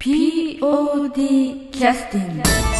POD キャスティング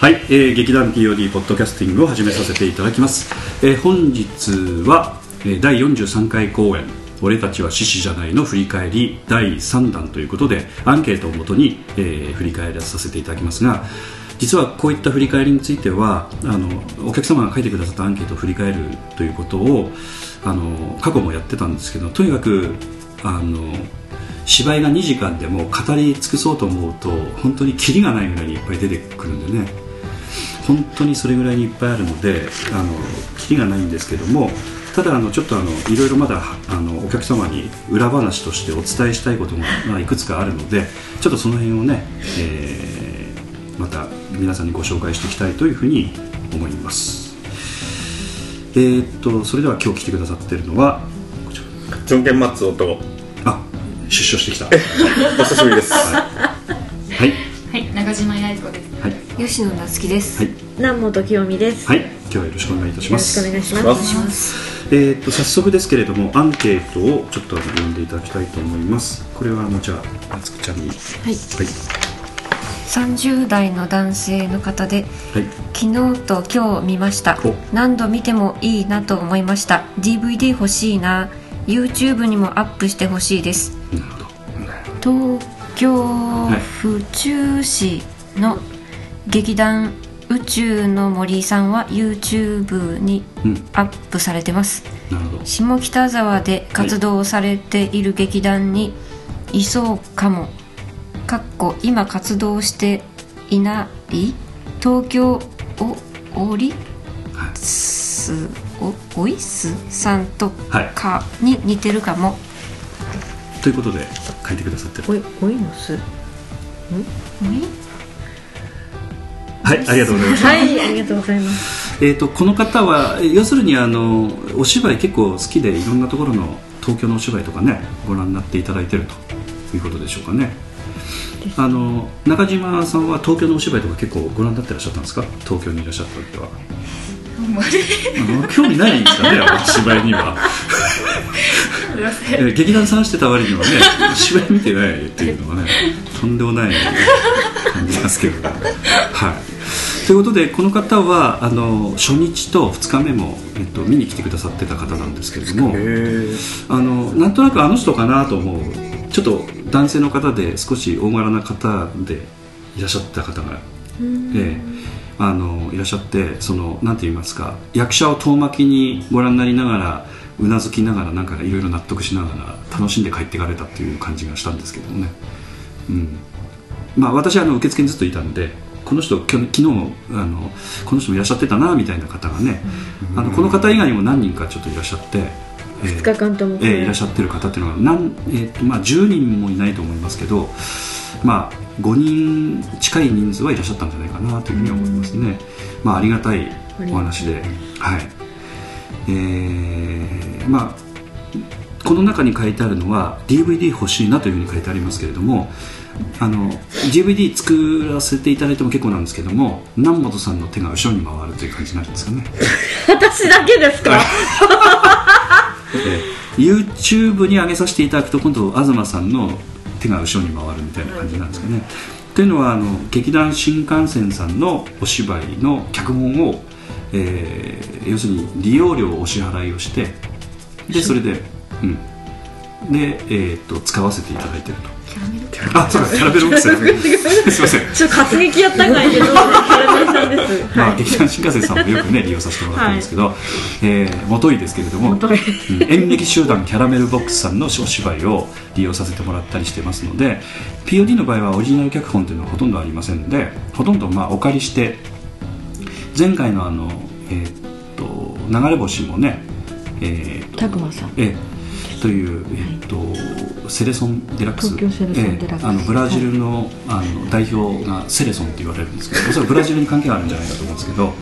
はい、えー劇団 POD ポッドキャスティングを始めさせていただきます、えー本日は、えー第43回公演「俺たちは獅子じゃない」の振り返り第3弾ということでアンケートをもとに、えー振り返らさせていただきますが実はこういった振り返りについてはあのお客様が書いてくださったアンケートを振り返るということをあの過去もやってたんですけどとにかくあの芝居が2時間でも語り尽くそうと思うと本当にキリがないぐらいにいっぱい出てくるんでね。本当にそれぐらいにいっぱいあるのであのキリがないんですけどもただあのちょっとあのいろいろまだあのお客様に裏話としてお伝えしたいことがまあいくつかあるのでちょっとその辺をね、えーまた皆さんにご紹介していきたいというふうに思います。えーっとそれでは今日来てくださってるのはこちらジョンケンマッツ男あ出所してきた。お久しぶりです。はい。はい。中島八重子です。はい吉野夏樹です。はい南本清美です。はい今日はよろしくお願いいたしますくお願いします。お願いします。えー、と早速ですけれどもアンケートをちょっと読んでいただきたいと思いますこれはあのじゃあ夏子ちゃんにはいはい。三十代の男性の方で、はい昨日と今日見ましたお。何度見てもいいなと思いました。DVD 欲しいな。YouTube にもアップしてほしいです。なるほど東京府中市の劇団宇宙の森さんは YouTube にうん。アップされてます。なるほど。下北沢で活動されている劇団にいそうかも、かっこ今活動していない？東京おオリはいスおオイスさんとはい。かに似てるかも、ということで書いてくださってる。おいおいのす？ん？おい？はいありがとうございました、はいありがとうございます。えー、とこの方はえ要するにあのお芝居結構好きでいろんなところの東京のお芝居とかねご覧になっていただいてるということでしょうかね。あの中島さんは東京のお芝居とか結構ご覧になってらっしゃったんですか？東京にいらっしゃった時は。あの興味ないんですかね お芝居には。えー劇団さんしてた割にはね芝居見てないっていうのはねとんでもない感じますけどねはいということでこの方はあの初日と2日目も、えっと、見に来てくださってた方なんですけれどもへあのなんとなくあの人かなと思うちょっと男性の方で少し大柄な方でいらっしゃった方が、ええあのいらっしゃってそのなんて言いますか役者を遠巻きにご覧になりながらうなずきながらなんかいろいろ納得しながら楽しんで帰っていかれたっていう感じがしたんですけどもね、うん、まあ私はあの受付にずっといたんでこの人きょ昨日あのこの人もいらっしゃってたなみたいな方がね、あのこの方以外にも何人かちょっといらっしゃって、えー2日間とも。えーいらっしゃってる方っていうのはなん、えーとまあ、10人もいないと思いますけど、まあ、5人近い人数はいらっしゃったんじゃないかなというふうに思いますね、まあ、ありがたいお話で、はい。えーまあ、この中に書いてあるのは DVD 欲しいなというふうに書いてありますけれどもあの DVD 作らせていただいても結構なんですけども南本さんの手が後ろに回るという感じになるんですかね。私だけですか？えー YouTube に上げさせていただくと今度東さんの手が後ろに回るみたいな感じなんですかね。というのはあの劇団新幹線さんのお芝居の脚本を、えー要するに利用料をお支払いをしてでそれで、うん、で、えー、と使わせていただいてると。あ、そうか、キャラメルボックス。すみません。ちょっと活劇やったんかいけどです。まあ、はい。劇団新幹線さんもよくね利用させてもらってるんですけど、えー元いですけれどもうん演劇集団キャラメルボックスさんのお芝居を利用させてもらったりしてますので POD の場合はオリジナル脚本というのはほとんどありませんのでほとんどまあお借りして前回のあの、えーっと流れ星もね、えーっとタグマさん。ええという、えっとセレソンデラックス。東京セレソンデラックス。ええあのブラジルの,、あの代表がセレソンって言われるんですけどそれはブラジルに関係があるんじゃないかと思うんですけど、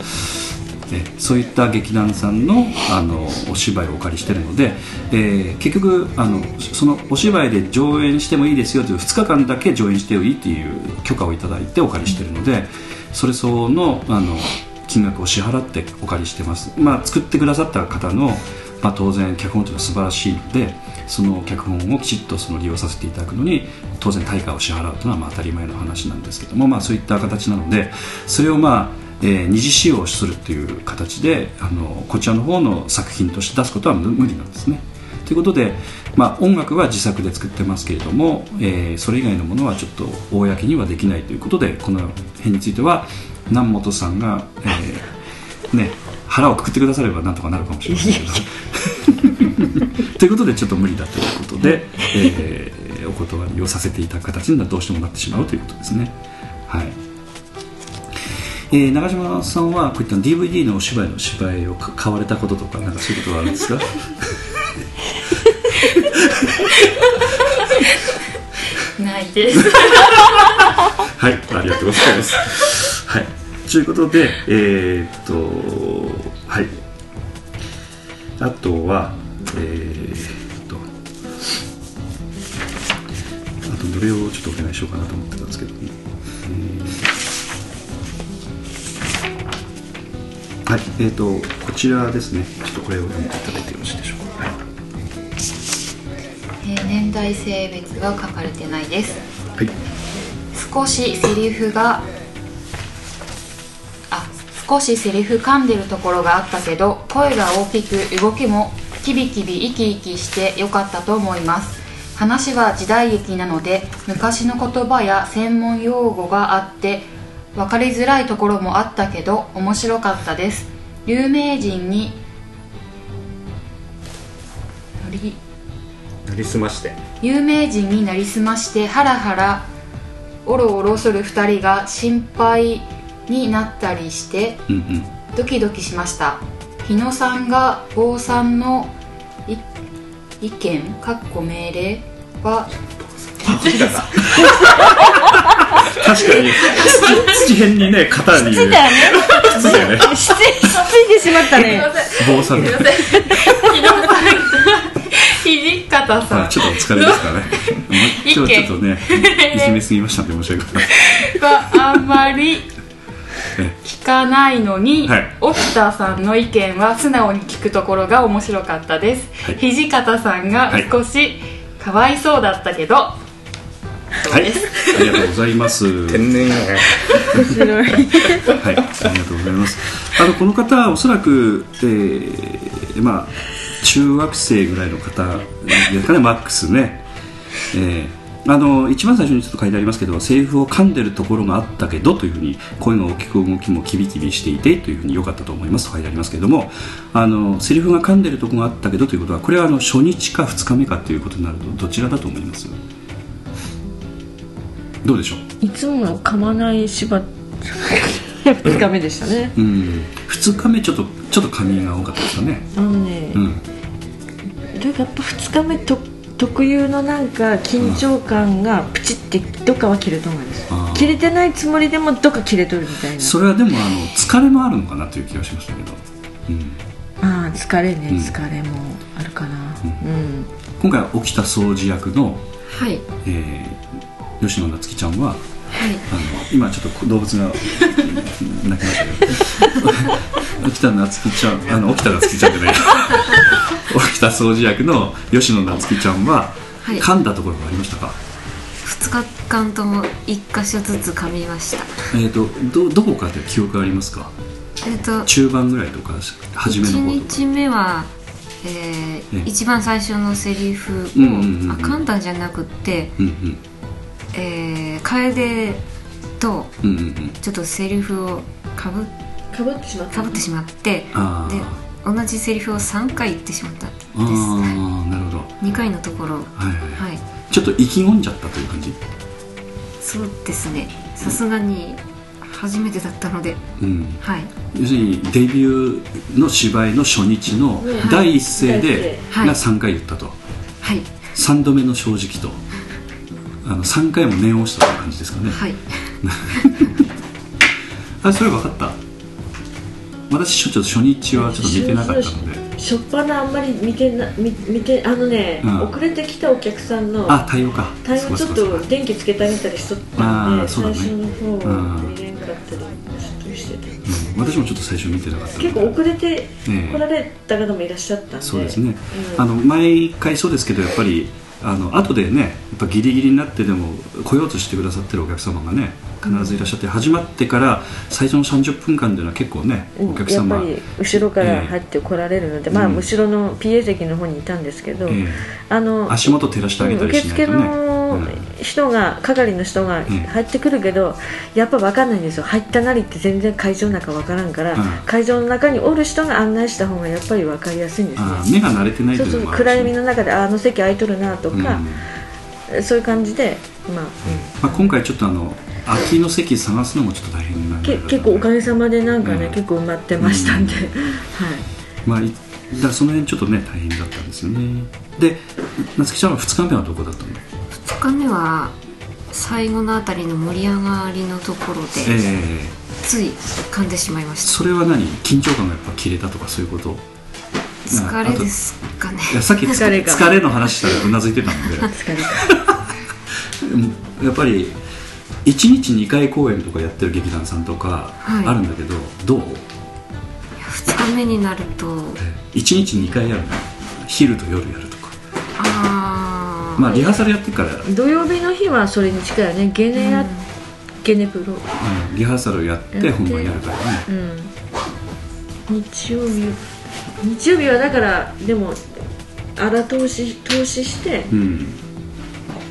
ええそういった劇団さんのあのお芝居をお借りしてるので、えー結局あのそのお芝居で上演してもいいですよという2日間だけ上演してもいいっていう許可をいただいてお借りしてるのでそれ相応のあの金額を支払ってお借りしてます、まあ、作ってくださった方の、まあ、当然脚本というのは素晴らしいのでその脚本をきちっとその利用させていただくのに当然対価を支払うというのはまあ当たり前の話なんですけども、まあ、そういった形なのでそれをまあえー二次使用するという形であのこちらの方の作品として出すことは無理なんですね。ということで、まあ、音楽は自作で作ってますけれども、えーそれ以外のものはちょっと公にはできないということでこの辺については南本さんが、えーね、腹をくくってくださればなんとかなるかもしれませんけど。ということでちょっと無理だということで、えーお断りをさせていただく形にはどうしてもなってしまうということですね。はい。えー長嶋さんはこういった DVD のお芝居の芝居をか買われたこととかなんかそういうことはあるんですか？ないです。はい、ありがとうございます。はい、ということで、えーっと、はい、あとは、えーっと、あとどれをちょっとお願いしようかなと思ってたんですけど。も、えーはい、えーっと、こちらですね、ちょっとこれを読んでいただいてよろしいでしょうか。はい。えー年代性別が書かれてないです。はい。少しセリフがあ少しセリフ噛んでるところがあったけど声が大きく動きもキビキビ生き生きしてよかったと思います。話は時代劇なので昔の言葉や専門用語があって分かりづらいところもあったけど面白かったです。有名人に乗りなりすまして。有名人になりすましてハラハラオロオロする2人が心配になったりしてドキドキしました。日野さんが坊さんのい意見かっこ命令は確かに。土土辺にね肩に。土だよね土だよね。しついてしまったね。棒さん。日野さん。が土方さん。あちょっとお疲れですからね。意見。今日ちょっとねいじめすぎましたんで申し訳ない。があんまりえ聞かないのに、はい。沖田さんの意見は素直に聞くところが面白かったです、はい。土方さんがはい少しかわいそうだったけど、はい。ありがとうございます。天然や。ね面白い。はい、ありがとうございます。あのこの方はおそらく、えーまあ中学生ぐらいの方ですかね、マックスね。えーあの一番最初にちょっと書いてありますけど、セリフを噛んでるところがあったけどというふうに声が大きく動きもキビキビしていてというふうに良かったと思いますと書いてありますけれども、あのセリフが噛んでるところがあったけどということはこれはあの初日か2日目かということになるとどちらだと思います？どうでしょう？いつもの噛まない芝2日目でしたねうん、2日目ちょっとちょっと噛みが多かったですかね。あのね、うん。やっぱ2日目と特有のなんか緊張感がプチってどっかは切れとるんです。切れてないつもりでもどっか切れとるみたいな。それはでもあの疲れもあるのかなという気がしましたけど、うん、ああ疲れね、うん。疲れもあるかな。ううん、今回沖田総司役の、はい。えー吉野夏樹ちゃんは今ちょっと動物が 鳴きましたけど。沖田夏樹ちゃんあの沖田夏樹ちゃんじゃない。沖田総司役の吉野夏樹ちゃんは、はい。噛んだところがありましたか、2日間とも1箇所ずつ噛みました。えー、とどどこかで記憶ありますか？えっと中盤ぐらいとか初めの1方とか。日目は、えーね一番最初のセリフを、うんうんうんうん。あ噛んだんじゃなくって、うんうんえー、楓とちょっとセリフをかぶかぶってしまったかぶってしまってあで同じセリフを3回言ってしまったんです。あああなるほど。2回のところ。はいはい、はい。ちょっと意気込んじゃったという感じ？そうですね。さすがに初めてだったので。うん。はい。要するにデビューの芝居の初日のはい第一声ではい。が3回言ったと、はい。3度目の正直とあの3回も念を押したという感じですかね、はい。あそれ分かった。私ちょっと初日はちょっと見てなかったので。しょっぱなあんまり見てな見見てあのね、うん。遅れてきたお客さんのあ対応か。対応ちょっと電気つけてあげたりしとったんで、最初の方うんは見れん。かったりちょっとしてて。うん。私もちょっと最初見てなかった結構遅れてええ。来られた方もいらっしゃったんで、そうですね、うん。あの毎回そうですけどやっぱりあの後でねやっぱギリギリになってでも来ようとしてくださってるお客様がね必ずいらっしゃって、始まってから最初の30分間というのは結構ねお客様、やっぱり後ろから入って来られるので、まあうん。後ろの PA 席の方にいたんですけど、えあのえ足元照らしてあげたり受付しないとね、の人が、係の人が入ってくるけど、やっぱ分かんないんですよ。入ったなりって全然会場の中分からんから、うん。会場の中におる人が案内した方がやっぱり分かりやすいんですね目が慣れてないとそうそう暗闇の中でああの席空いとるなとうん。か、そういう感じで、まあまあ、今回ちょっとあの空きの席探すのもちょっと大変なけ結構おかげさまでなんかね、うん。結構埋まってましたんで、はい。まあいだからその辺ちょっとね大変だったんですよね。で夏希ちゃんは2日目はどこだったの？2日目は最後のあたりの盛り上がりのところでええ。つい噛んでしまいました。それは何？緊張感がやっぱ切れたとかそういうこと？疲れですかね。いやさっき疲れ疲れが。疲れの話したらうなずいてたので。疲れた やっぱり1日2回公演とかやってる劇団さんとかはい。あるんだけど、どう？2日目になると。1日2回やるの？昼と夜やるとか。ああまあリハーサルやってから、うん土曜日の日はそれに近いよね。ゲネや、ゲネプロ。リハーサルやってやって。本番やるからね。うん。日曜日日曜日はだからでも荒通し投資して、うん。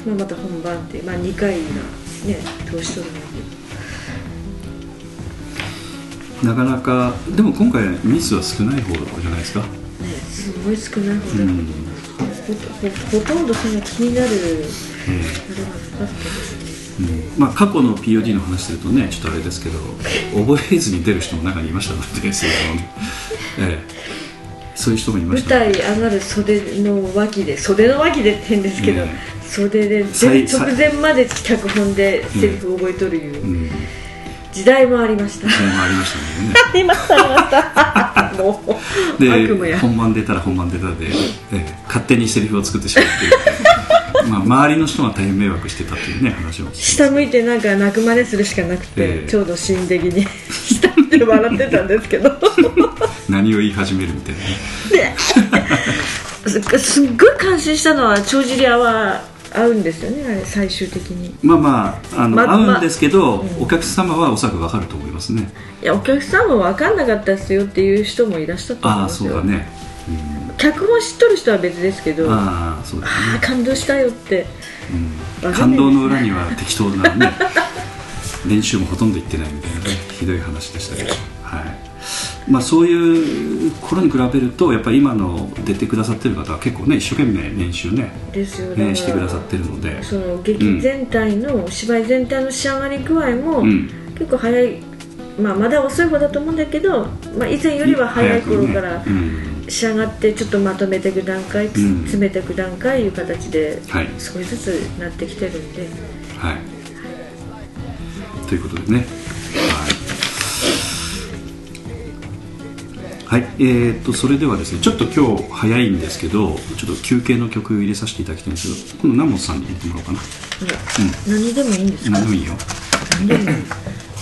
まあ、また本番って、まあ、2回がね投資取るの。なかなかでも今回ミスは少ない方じゃないですか、にねすごい少ない方だ、うん。ほとんどそんな気になる。えあれはなかったですね。えうん。まあ、過去の POD の話するとねちょっとあれですけど覚えずに出る人も中にいましたのでそのええ。そういう人もいま舞した。台上がる袖の脇で袖の脇でって変ですけど、え袖で直前まで脚本でセリフ覚えとるいううん。時代もありました、それもありましたもんね。ありましたありました。もう悪夢でや。本番出たら本番出たで、ええ勝手にセリフを作ってしまってまあ周りの人が大変迷惑してたっていうね話を下向いてなんか泣く真似するしかなくて、ええ。ちょうど心的に下向いて笑ってたんですけど。何を言い始めるみたいなね。す すっごい感心したのは帳尻合わ合うんですよねあれ最終的に。まあまああの、ま合うんですけど、うん。お客様はおそらく分かると思いますね。いやお客さんも分かんなかったですよっていう人もいらっしゃったと思ああうんですよそうだね、脚本知っとる人は別ですけどうん、あああそうだね。あ感動したよって。うん。感動の裏には適当なね 練習もほとんど行ってないみたいなねひどい話でしたけど、はいまあ、そういう頃に比べるとやっぱり今の出てくださってる方は結構ね一生懸命練習ねですよね。してくださってるので。その劇全体の、芝居全体の仕上がり具合も、うん。結構早い、まあ、まだ遅い方だと思うんだけど、まあ、以前よりは早い頃から仕上がってちょっとまとめていく段階、つうん。詰めていく段階いう形ではい。少しずつなってきてるんで。はい。ということでね。はい、はい、えー、っとそれではですねちょっと今日早いんですけどちょっと休憩の曲を入れさせていただきたいんですけど今度南本さんに入れてもらおうかな。何でもいいんですか？何でもいいよ。何でもいい。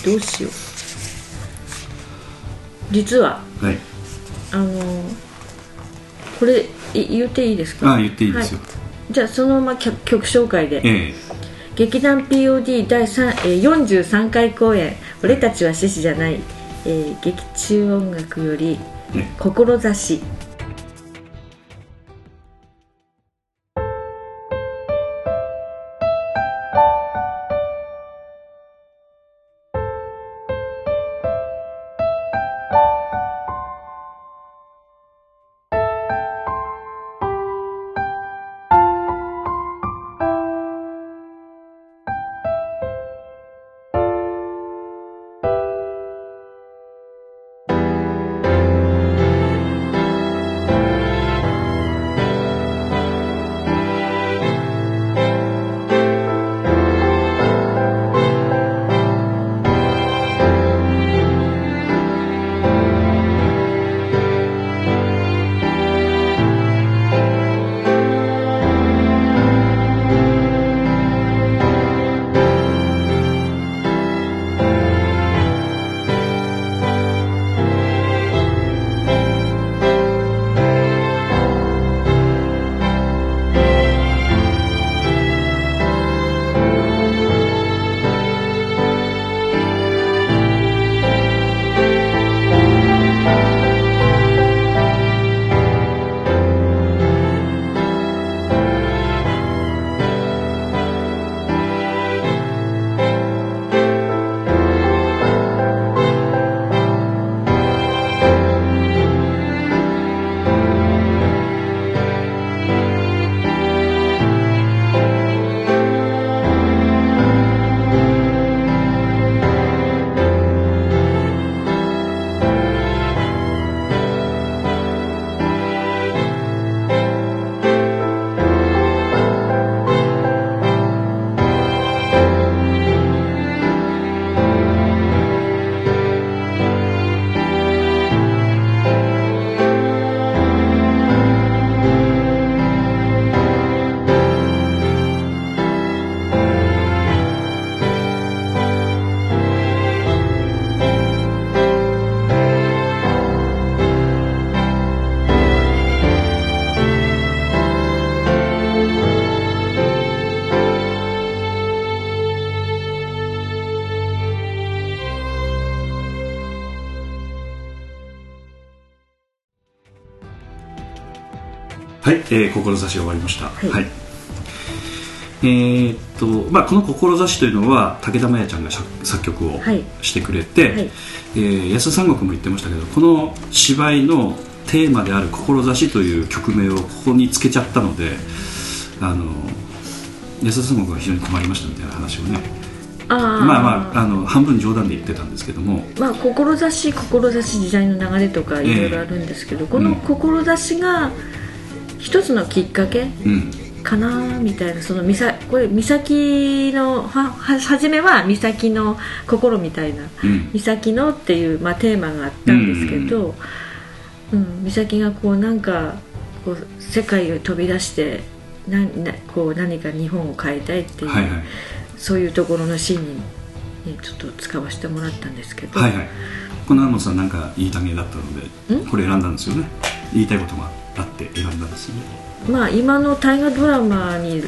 どうしよう。実ははい。あのこれい言っていいですか？ああ言っていいですよ、はい。じゃあそのまま曲曲紹介で。え劇団 POD 第3、えー43回公演「俺たちは獅子じゃない」えー劇中音楽よりえね「志」はい、えー、志終わりました。はい。はい。えーっと、まあ、この志というのは武田真弥ちゃんが作作曲をはい。してくれて、はい。えー安田三国も言ってましたけど、この芝居のテーマである志という曲名をここにつけちゃったので、あの、安田三国が非常に困りましたみたいな話をね、あー。まあまあ、あの、半分冗談で言ってたんですけども、まあ志志時代の流れとかいろいろあるんですけど、この志が一つのきっかけうん、かなみたいなそのみさこれ美咲のはは初めは美咲の心みたいなうん、美咲のっていう、まあ、テーマがあったんですけど、うん美咲がこうなんかこう世界を飛び出してななこう何か日本を変えたいっていう、はいはい。そういうところのシーンに、ね、ちょっと使わせてもらったんですけど、はいはい。この安野さんなんかいい単元だったので、ん？これ選んだんですよね。言いたいことがあって選んだんですよね。まあ今の大河ドラマに。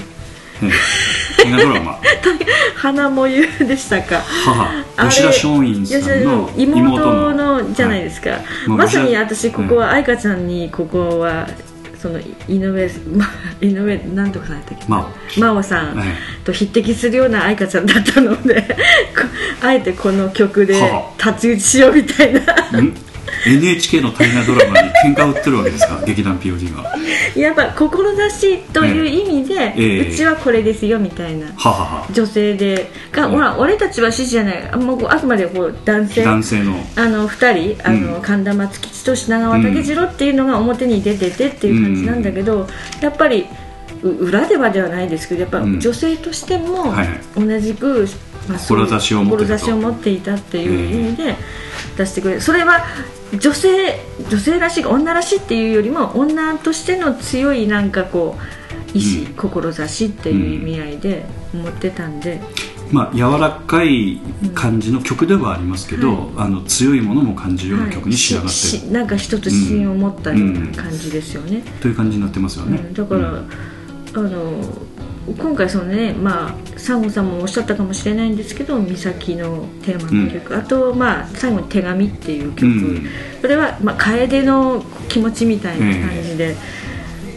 ドラマ「花もゆ」でしたか。母吉田松陰さんの妹のじゃないですすか、まさに私ここは愛花ちゃんにここはその井上、ま、井上なんとかさんやったっけ？ま真央さんはい。と匹敵するような愛花ちゃんだったのでこあえてこの曲では太刀打ちしようみたいな NHK の大河ドラマに喧嘩売ってるわけですか？劇団 POD が。はやっぱ志という意味で、ええ。うちはこれですよみたいなはは女性でが、ほら俺たちは獅子じゃないあもうあくまでこう男性。男性の。あの2人あの、うん。神田松吉と品川武次郎っていうのが表に出ててっていう感じなんだけど、やっぱりう裏ではではないですけどやっぱうん。女性としてもはいはい。同じく、ういう志を持ってたと。志を持っていたっていう意味で出してくれる、それは女性女性らしい女らしいっていうよりも女としての強いなんかこう意志、うん志っていう意味合いで思ってたんで、まあ柔らかい感じの曲ではありますけど、あの強いものも感じるような曲に仕上がってしるしなんか一つ芯を持ったような感じですよね、という感じになってますよね、うん。だから、うん。あの今回そのねまあサンゴさんもおっしゃったかもしれないんですけど「美咲」のテーマの曲、あとまあ最後に「手紙」っていう曲、うん。それは、まあ、楓の気持ちみたいな感じで、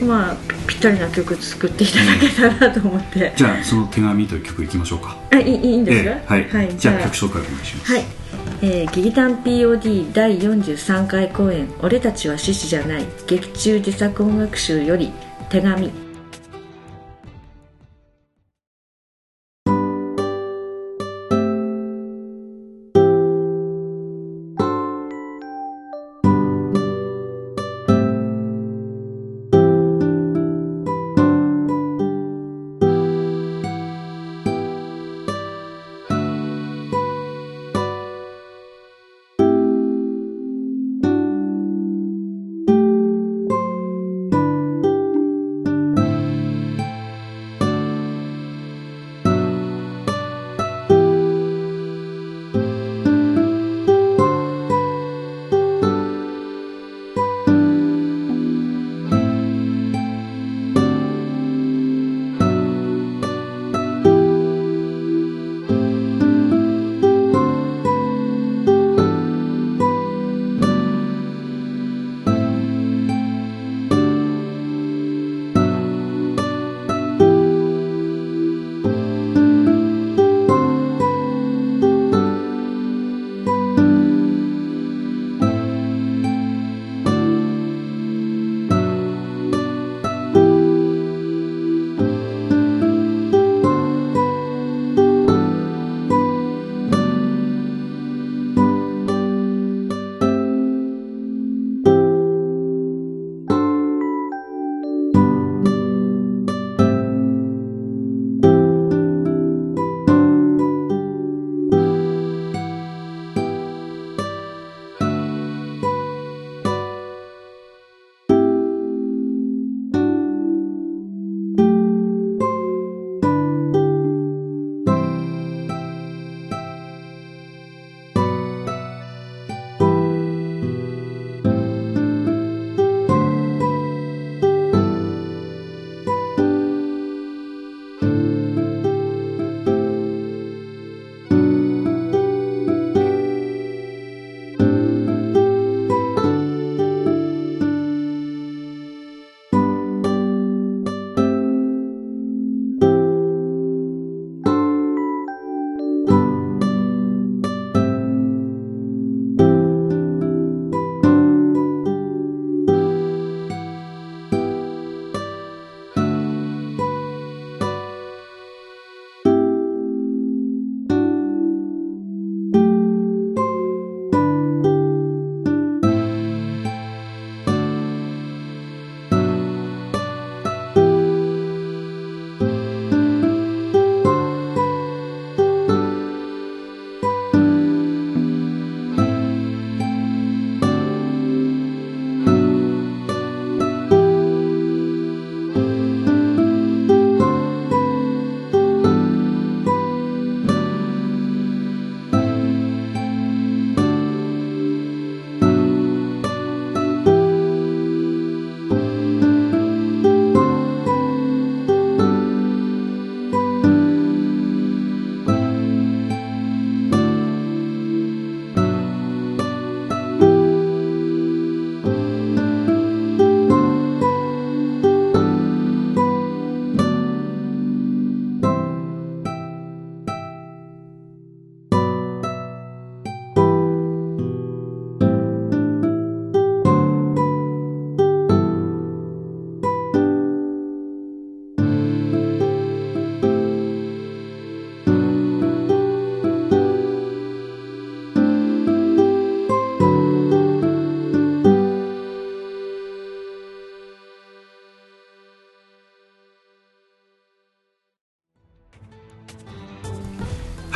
まあぴったりな曲作っていただけたらと思って、じゃあその手紙という曲いきましょうか。あいいいいんですか、ええはい、じゃあ曲紹介お願いします、はい、えー、劇団 POD 第43回公演「俺たちは獅子じゃない」劇中自作音楽集より「手紙」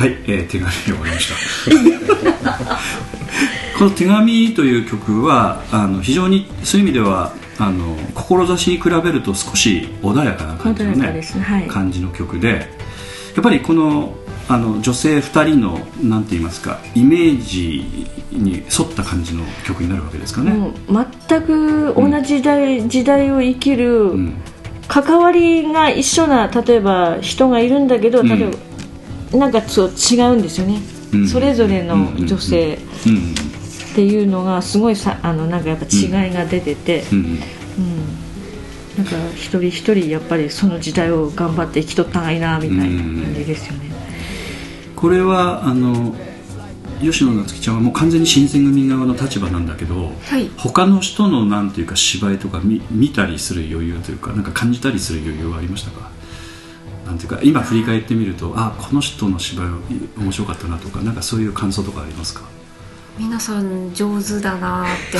はい、えー手紙を終わりました。この「手紙」という曲はあの非常にそういう意味ではあの志に比べると少し穏やかな感じのねですね。はい。感じの曲でやっぱりこのあの女性2人のなんて言いますかイメージに沿った感じの曲になるわけですかね、全く同じ時代,、時代を生きる、うん。関わりが一緒な例えば人がいるんだけどうん。例えば、なんかそう違うんですよね、うん。それぞれの女性うんっていうのがすごいさあのなんかやっぱ違いが出てて、うんうん。うんなんか一人一人やっぱりその時代を頑張って生きとったがいいなみたいな感じですよね、これはあの吉野夏樹ちゃんはもう完全に新選組側の立場なんだけど、はい。他の人のなんていうか芝居とか見見たりする余裕というかなんか感じたりする余裕はありましたか？なんていうか今振り返ってみるとあこの人の芝居面白かったなとかなんかそういう感想とかありますか？皆さん上手だなーって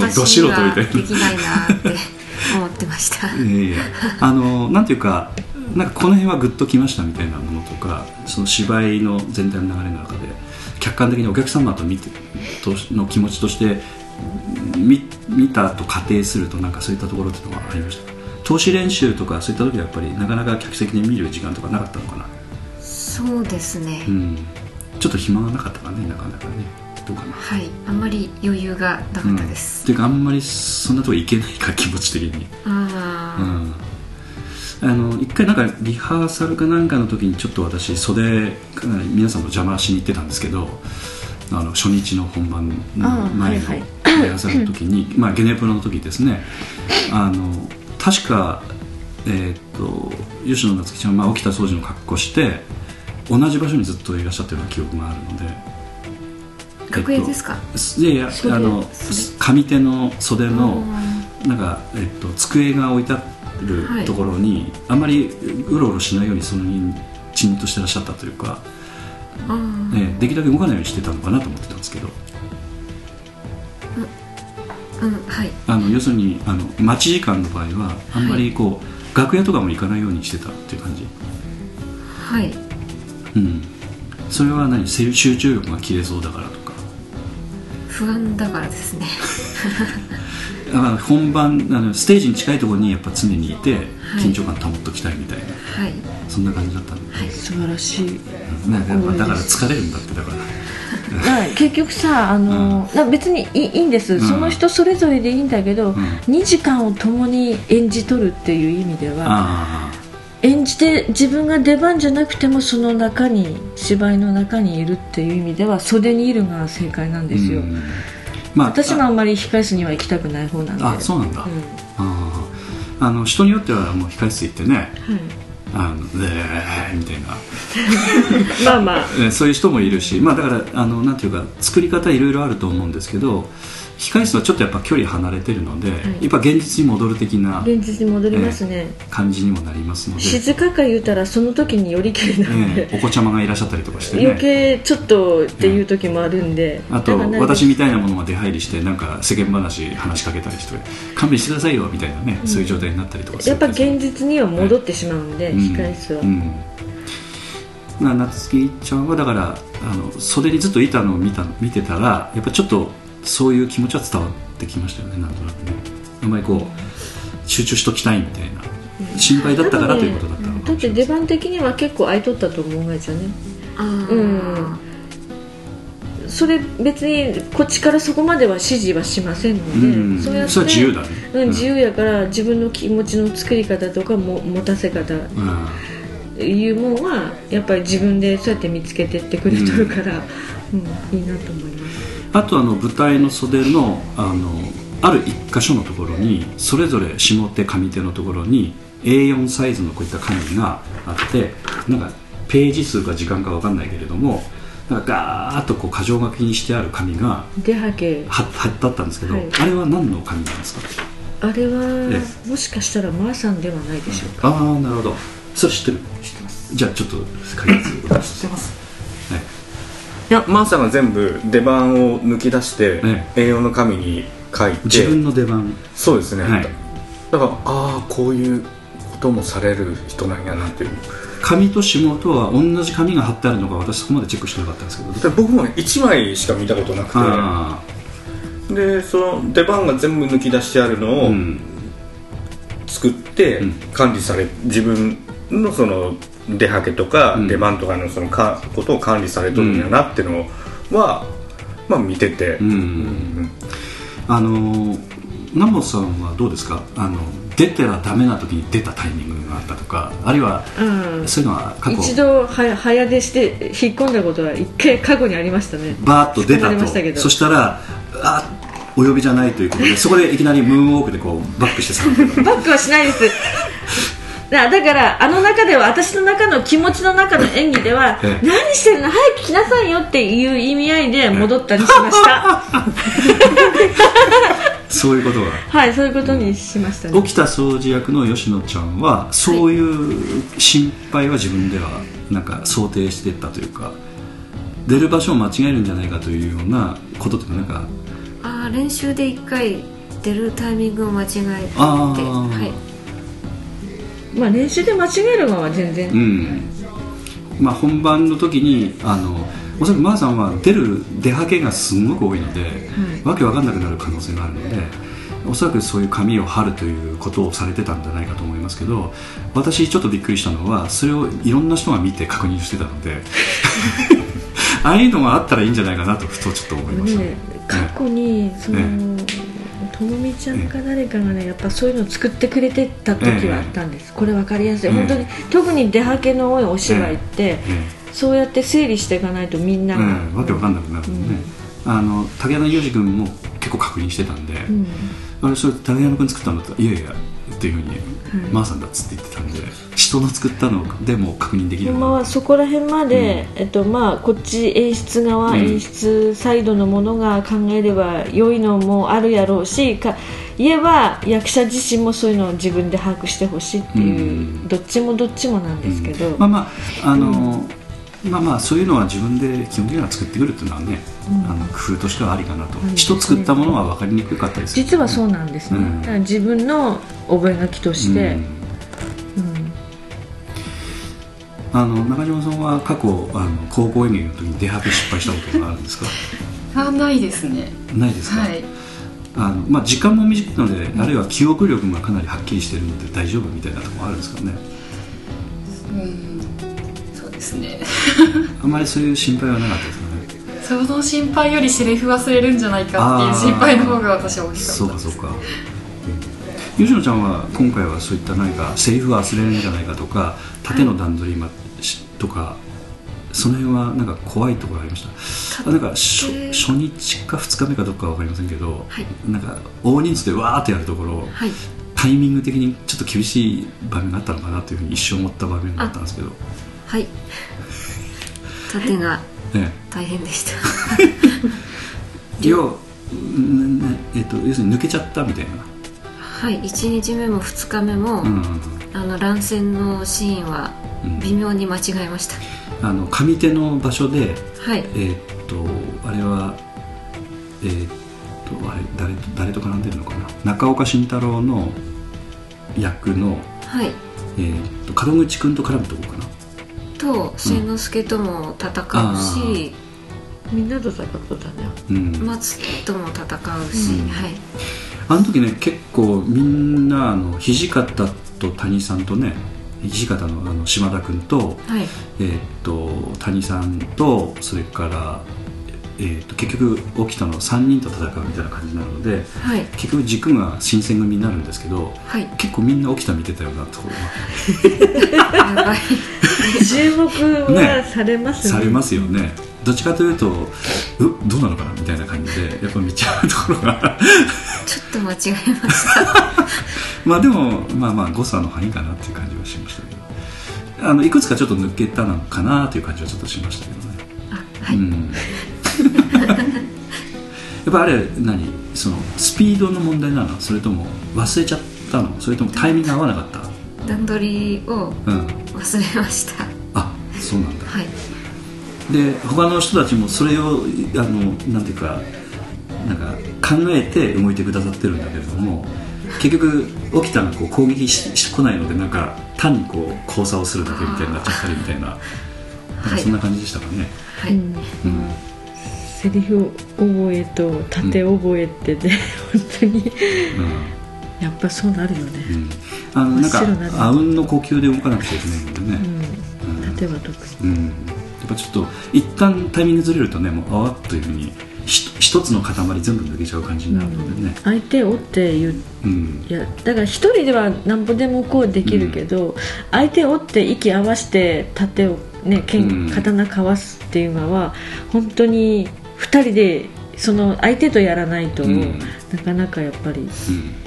私にはできないなーって思ってました。いやいやあのなんていうかなんかこの辺はグッときましたみたいなものとかその芝居の全体の流れの中で客観的にお客様と見てとの気持ちとして見見たと仮定するとなんかそういったところっていうのはありました？か投資練習とかそういった時はやっぱりなかなか客席で見る時間とかなかったのかな、そうですね、うん、ちょっと暇がなかったかねなかなかね。どうかな。はい。あんまり余裕がなかったです、っていうかあんまりそんなとこ行けないか気持ち的に。ああ、うん。あの一回なんかリハーサルかなんかの時にちょっと私袖かなり皆さんの邪魔しに行ってたんですけどあの初日の本番の前のはいはい。リハーサルの時に、まあ、ゲネプロの時ですね。あの確か、えーっと吉野夏樹ちゃんは、まあ、沖田総司の格好して同じ場所にずっといらっしゃってるような記憶があるので。楽屋ですか、いやいや袖あの袖上手？の袖のあなんか、えっと、机が置いてあはいるところに、あんまりうろうろしないようにそのにチンとしてらっしゃったというか、ーあーね、できるだけ動かないようにしてたのかなと思ってたんですけどうんはい。あの要するにあの待ち時間の場合はあんまりこう、楽屋とかも行かないようにしてたっていう感じ、はい。うん、それは何？集集中力が切れそうだからとか。不安だからですね。だから本番あのステージに近いところにやっぱ常にいて、い。緊張感保っときたいみたいな。はい。そんな感じだったんで、素晴らしい。なんだから疲れるんだってだからだから結局さあの、な別にいいんです、ん。その人それぞれでいいんだけど、ん。2時間を共に演じ取るっていう意味ではあ演じて自分が出番じゃなくてもその中に芝居の中にいるっていう意味では袖にいるが正解なんあですよ、うん。まあ私もあんまり控え室には行きたくない方なんで。あそうなんだ、うん。あー。あの人によってはもう控室行ってねはい。あのえーみたいなまあまあ。えーそういう人もいるし、まあ、だからあのなんていうか作り方いろいろあると思うんですけど控室はちょっとやっぱ距離離れてるので、やっぱ現実に戻る的な現実に戻りますね、感じにもなりますので、静かか言うたらその時によりけりなんで、えーお子ちゃまがいらっしゃったりとかしてね。余計ちょっとっていう時もあるんで、あとだからなるべく私みたいなものが出入りしてなんか世間話話しかけたりして勘弁してくださいよみたいなね、そういう状態になったりとかすやっぱ現実には戻ってしまうんで、控室は、うんな夏希ちゃんはだからあの袖にずっといたのを見た見てたらやっぱちょっとそういう気持ちは伝わってきましたよね。なんとなくね。あんまりこう集中しときたいみたいな。心配だったからということだったのかだって出番的には結構空い。とったと思うん。ですよねうん。それ別にこっちからそこまでは指示はしませんので、うん。そうやっ自由だね。うん、自由やから自分の気持ちの作り方とかも持たせ方。うんいうもんはやっぱり自分でそうやって見つけてってくれとるから、うん。いいなと思います。あとあの舞台の袖のあのある一箇所のところにそれぞれ下手上手のところに A4 サイズのこういった紙があってなんかページ数か時間か分かんないけれどもなんかガーッとこう箇条書きにしてある紙が出はけ貼貼ってあったんですけど、はいあれは何の紙なんですかあれはえもしかしたらマーさんではないでしょうか、ああなるほどそれ知ってる？知ってます。じゃあちょっと解説お願いします。ます。はい。いやマーさんが全部出番を抜き出して、え A4 の紙に書いて。自分の出番。そうですね、はい。だからああこういうこともされる人なんやなっていう。紙と仕事は同じ紙が貼ってあるのか私そこまでチェックしてなかったんですけど。で僕も1枚しか見たことなくあてでその出番が全部抜き出してあるのをあうん。作ってうん。管理され自分のその出はけとかうん。出番とかのそのかことを管理されとるんやなっていうのは、まあ見てて、うん。うんあの南本さんはどうですか？あの出てはダメな時に出たタイミングがあったとかあるいはうん。そういうのは過去。一度は早出して引っ込んだことは一回過去にありましたね。バーッと出たとそしたらあお呼びじゃないということでそこでいきなりムーンウォークでこうバックしてさ。バックはしないですだだからあの中では私の中の気持ちの中の演技ではええ。何してるの？早く来なさいよっていう意味合いで戻ったりしました。そういうことが。はいそういうことにしましたね。起きた掃除役の吉野ちゃんはそういう心配は自分ではなんか想定してたというか出る場所を間違えるんじゃないかというようなこととかなんか。あー練習で一回出るタイミングを間違えてあー。はいまあ練習で間違えるのは全然、うん。まあ、本番の時にあのおそらくマーさんは出る出はけがすごく多いので、わけわかんなくなる可能性があるのでおそらくそういう紙を貼るということをされてたんじゃないかと思いますけど私ちょっとびっくりしたのはそれをいろんな人が見て確認してたので ああいうのがあったらいいんじゃないかなとふとちょっと思いました、ね、過去にその、えともみちゃんか誰かがねやっぱそういうのを作ってくれてた時はあったんです、これ分かりやすい、ええ本当に特に出はけの多いお芝居って、えそうやって整理していかないとみんなが、えええわけわかんなくなるので、ねあの竹山裕二君も結構確認してたんで、うん。あれそれ竹山君作ったんだったらいやいやっていうふうに、マーさんだっつって言ってたんで人の作ったのでも確認できるまはそこら辺まで、えっとまあ、こっち演出側、うん。演出サイドのものが考えれば良いのもあるやろうしか言えば役者自身もそういうのを自分で把握してほしいっていう、うん。どっちもどっちもなんですけど、まあまああの、まあまあそういうのは自分で基本的には作ってくるっていうのはね、あの工夫としてはありかなと、うん人作ったものは分かりにくかったです実はそうなんですね、うん。だから自分の覚書きとして、うんあの中島さんは過去あの高校演劇の時に出はけ失敗したことがあるんですか？あないですね。ないですか、はい。あのまあ、時間も短いので、あるいは記憶力がかなりはっきりしてるので大丈夫みたいなところあるんですかね？うんそうですね。あんまりそういう心配はなかったですかね？その心配よりセリフ忘れるんじゃないかっていう心配の方が私は大きかった。ですそうかそうか。吉野ちゃんは今回はそういった何かセリフ忘れるんじゃないかとか縦の段取りとかその辺はなんか怖いところありました？あなんか初初日か2日目かどっかわかりませんけど、はい。なんか大人数でわーってやるところはい。タイミング的にちょっと厳しい場面があったのかなというふうに一瞬思った場面があったんですけど、はい。盾がね、大変でした。えっと要するに抜けちゃったみたいな、はい1日目も2日目も、うん、あの乱戦のシーンはうん。微妙に間違えました、あの上手の場所ではい。えーっとあれはえーっとあれ誰と誰と絡んでるのかな？中岡慎太郎の役の、はい。えーっと門口君と絡むとこかな？と千之助とも戦うし、みんなと戦ったねうん、松とも戦うし、うん。はいあの時ね結構みんなあの土方と谷さんとね土方のあの島田君と,、はい。えーっと谷さんとそれから、えーっと結局起きたのは3人と戦うみたいな感じなのではい。結局軸が新選組になるんですけどはい。結構みんな起きた見てたようなと 注目はされますね。されますよねどっちかというとうどうなのかなみたいな感じでやっぱ見ちゃうところが。ちょっと間違えました。まあでもまあまあ誤差の範囲かなっていう感じはしましたけど。あのいくつかちょっと抜けたのかなという感じはちょっとしましたけどね。あはい、うん。やっぱあれ何？そのスピードの問題なの？それとも忘れちゃったの？それともタイミング合わなかった？段取りをうん。忘れました。あそうなんだ。はいで他の人たちもそれをあのなんていうかなんか考えて動いてくださってるんだけれども結局起きたらこう攻撃ししこないのでなんか単にこう交差をするだけみたいになっちゃったりみたいななんかそんな感じでしたかね、うん。うん。セリフ覚えと縦覚えってね、本当に。やっぱそうなるよね、うん。うん、あのなんかあうんの呼吸で動かなくちゃいけないのでね、うん、縦は特に。うん、ぱちょっと一旦タイミングずれるとねもうあわっというふうにひ一つの塊全部抜けちゃう感じになるのでね、相手をって言ううん。いやだから一人ではなんぼでもこうできるけど、相手をって息合わせて盾をねうん。剣刀かわすっていうのは本当に二人でその相手とやらないと、うん。なかなかやっぱりうん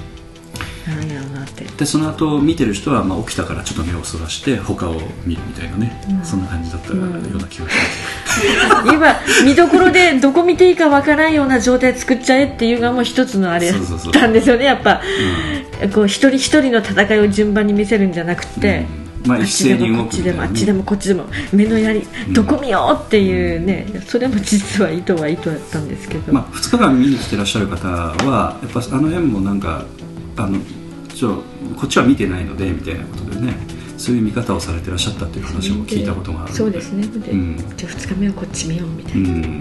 なんやろうなって。でその後見てる人はまあ起きたからちょっと目をそらして他を見るみたいなね、そんな感じだったような気がします、今見どころでどこ見ていいかわからんような状態作っちゃえっていうのがもう一つのあれだったんですよねやっぱ、こう一人一人の戦いを順番に見せるんじゃなくて、うん。まあ一斉に動もこっちでくみたいなね。もあっちでもこっちでも目のやりどこ見ようっていうね、それも実は意図は意図だったんですけど、まあ、2日間見に来てらっしゃる方はやっぱあの辺もなんかあのちょこっちは見てないのでみたいなことでねそういう見方をされてらっしゃったっていう話も聞いたことがあるそうですね。で、うん。じゃあ2日目はこっち見ようみたいな、うん。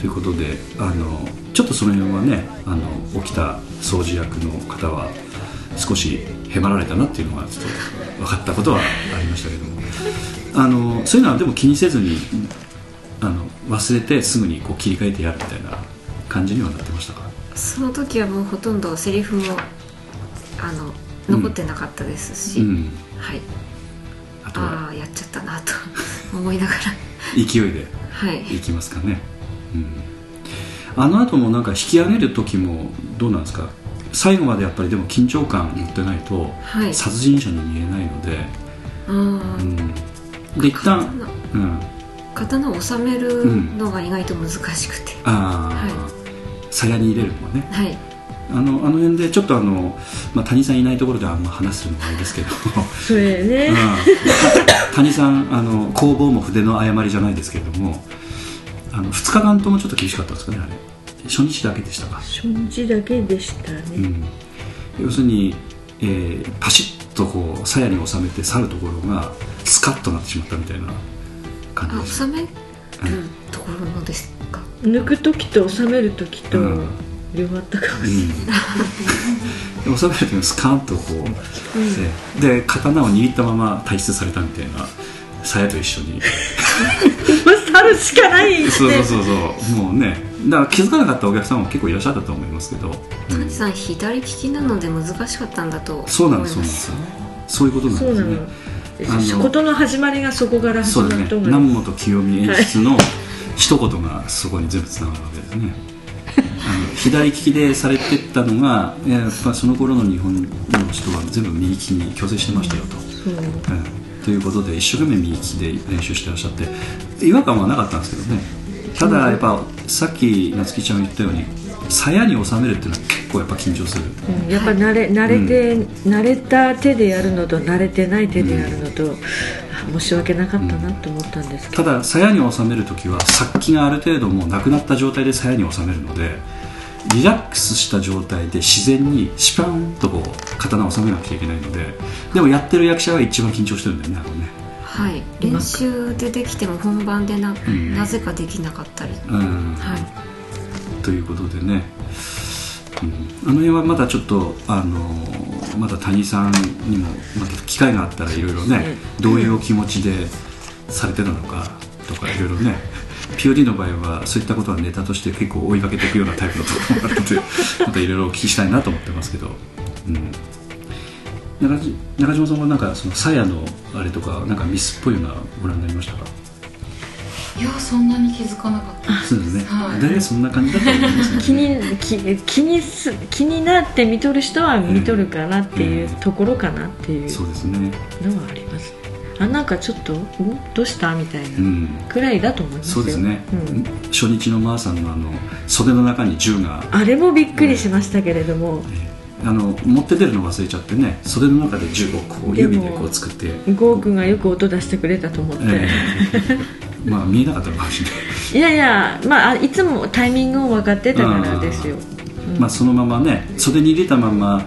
ということであのちょっとその辺はねあの起きた掃除役の方は少しへばられたなっていうのがちょっと分かったことはありましたけども。あのそういうのはでも気にせずにあの忘れてすぐにこう切り替えてやるみたいな感じにはなってましたか？その時はもうほとんどセリフもあの残ってなかったですし、うん。はい。あとは？ああやっちゃったなと思いながら。勢いで。はい。いきますかね、うん、あの後もなんか引き上げる時もどうなんですか？最後までやっぱりでも緊張感持ってないとはい。殺人者に見えないので、あうん、で一刀。旦、うん、刀を収めるのが意外と難しくて、ああ、は鞘に入れるのはね。はい。あのあの辺でちょっとあの、まあ、谷さんいないところであんま話するのもあれですけど、それね、うん、谷さんあの工房も筆の誤りじゃないですけれどもあの2日間ともちょっと厳しかったんですかねあれ。初日だけでしたか。初日だけでしたね、うん、要するに、えーパシッとこう鞘に収めて去るところがスカッとなってしまったみたいな感じあです。収めるところのですか、抜く時と収める時とうん。両方あったかもしれない、うん、収める時にスカーンとこう、でで刀を握ったまま退出されたみたいな鞘と一緒に。去るしかないって。そうそうそうそう。もうねだから気づかなかったお客さんも結構いらっしゃったと思いますけど、うん谷さん左利きなので難しかったんだと思いますそうなんですそうなんです。よそういうことなんそうなですねの。あの事の始まりがそこから始そうだねまったのが南本清美演出の一言がそこに全部つながるわけですね。左利きでされてったのがいややっぱその頃の日本の人は全部右利きに強制してましたよと、そう。うんということで一生懸命右利きで練習してらっしゃって違和感はなかったんですけどね。ただやっぱさっき夏希ちゃんが言ったように鞘に収めるっていうのは結構やっぱ緊張する。うんやっぱ慣れ慣れて、慣れた手でやるのと慣れてない手でやるのと、あ申し訳なかったなと思ったんですけど、ただ鞘に収める時は殺気がある程度もうなくなった状態で鞘に収めるのでリラックスした状態で自然にシパンとこう刀を収めなくちゃいけないのででもやってる役者が一番緊張してるんだよねあのね。はい。練習でできても本番でな,、ん。なぜかできなかったり、うん。はい。ということでね、うん、あの辺はまだちょっとあのまだ谷さんにもまた機会があったらいろいろねどういうお気持ちでされてたのかとかいろいろね POD の場合はそういったことはネタとして結構追いかけていくようなタイプだと思うので またいろいろお聞きしたいなと思ってますけど、うん、中じ中島さんはなんかその鞘のあれとかなんかミスっぽいのはご覧になりましたか？いやそんなに気づかなかった。そうですね、はい。大体そんな感じだと思います？気ねに気気にす気になって見とる人は見とるかなっていううんところかなっていうそうですね。のはありますあなんかちょっとんどうしたみたいなうん。くらいだと思いますよ。そうですね、うん。初日のマーさんのあの袖の中に銃が。あれもびっくりしましたけれども、あの持って出るの忘れちゃってね袖の中で銃をこう指でこう作って、ゴーくんがよく音出してくれたと思って、ええまあ見えなかったのかもしれない。いやいやまああいつもタイミングを分かってたからですよ。まあ、そのままね袖に入れたまま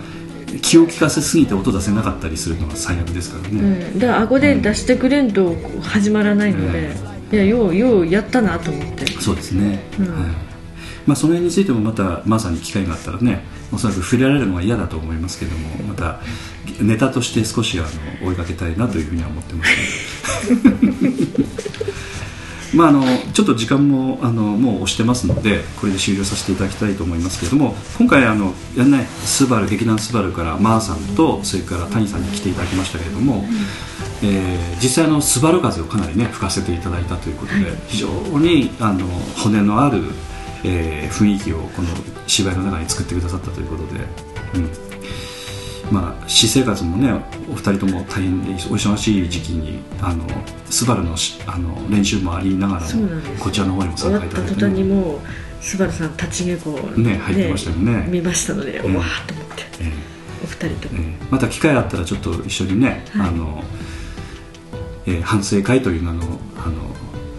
気を利かせすぎて音出せなかったりするのが最悪ですからうね、ん、だから顎で出してくれんと始まらないので、いやようようやったなと思って。そうですね、うん。はい。まあ、その辺についてもまたまさに機会があったらねおそらく触れられるのは嫌だと思いますけどもまたネタとして少しあの追いかけたいなというふうには思ってます まああのちょっと時間もあのもう押してますのでこれで終了させていただきたいと思いますけれども今回あのやんないスバル劇団スバルからマーさんとそれから谷さんに来ていただきましたけれども、えー実際あのスバル風をかなりね吹かせていただいたということで、非常にあの骨のある、えー雰囲気をこの芝居の中に作ってくださったということで、うんまあ、私生活もねお二人とも大変でお忙しい時期にあのスバルのしあの練習もありながらこちらの方にも参加いただいて、端にもうスバルさん立ち稽古をね入ってましたよね。見ましたので、うんうわーっと思ってえお二人とも、ええ。えまた機会あったらちょっと一緒にね、はい。あのえー反省会という名のあ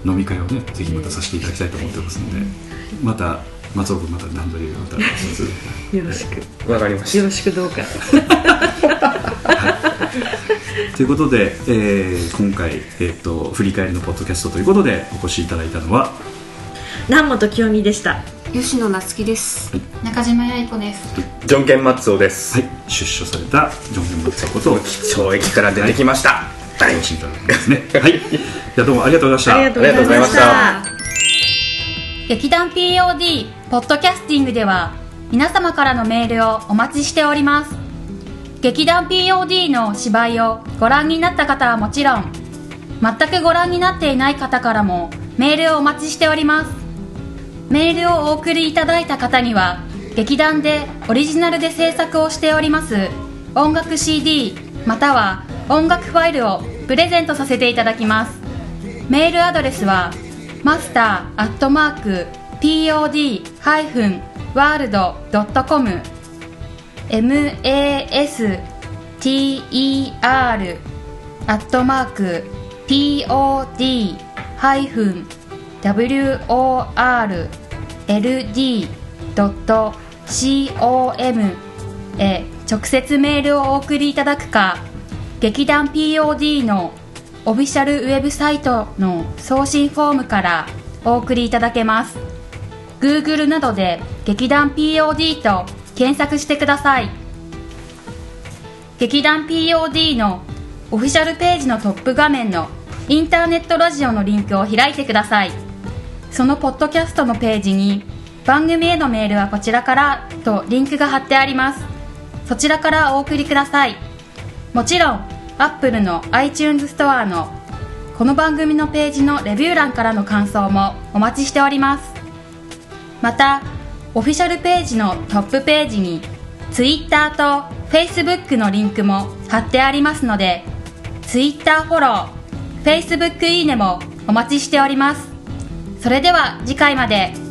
の飲み会をねぜひまたさせていただきたいと思ってますので、また松尾君また段取りをまたよろしく。わかりましよろしくどうか。ということで、えー今回、えー、と振り返りのポッドキャストということでお越しいただいたのは南本清美でした。吉野夏樹です。中島八重子です。たジョンケン・マッツォです、はい、出所されたジョン・ゲンマッツァこと懲役から出てきました。はい、お越しいただきますね。はい。じゃあどうもありがとうございました。ありがとうございました劇団 POD ポッドキャスティングでは皆様からのメールをお待ちしております。劇団 POD の芝居をご覧になった方はもちろん全くご覧になっていない方からもメールをお待ちしております。メールをお送りいただいた方には劇団でオリジナルで制作をしております音楽 CD または音楽ファイルをプレゼントさせていただきます。メールアドレスはマスターアットマーク pod-world.com master アットマーク pod-world.com へ直接メールをお送りいただくか劇団 POD のオフィシャルウェブサイトの送信フォームからお送りいただけます。Google などで劇団 POD と検索してください。劇団 POD のオフィシャルページのトップ画面のインターネットラジオのリンクを開いてください。そのポッドキャストのページに番組へのメールはこちらからとリンクが貼ってあります。そちらからお送りください。もちろん Apple の iTunes ストアのこの番組のページのレビュー欄からの感想もお待ちしております。またオフィシャルページのトップページに Twitter と Facebook のリンクも貼ってありますので Twitter フォロー Facebook いいねもお待ちしております。それでは次回まで。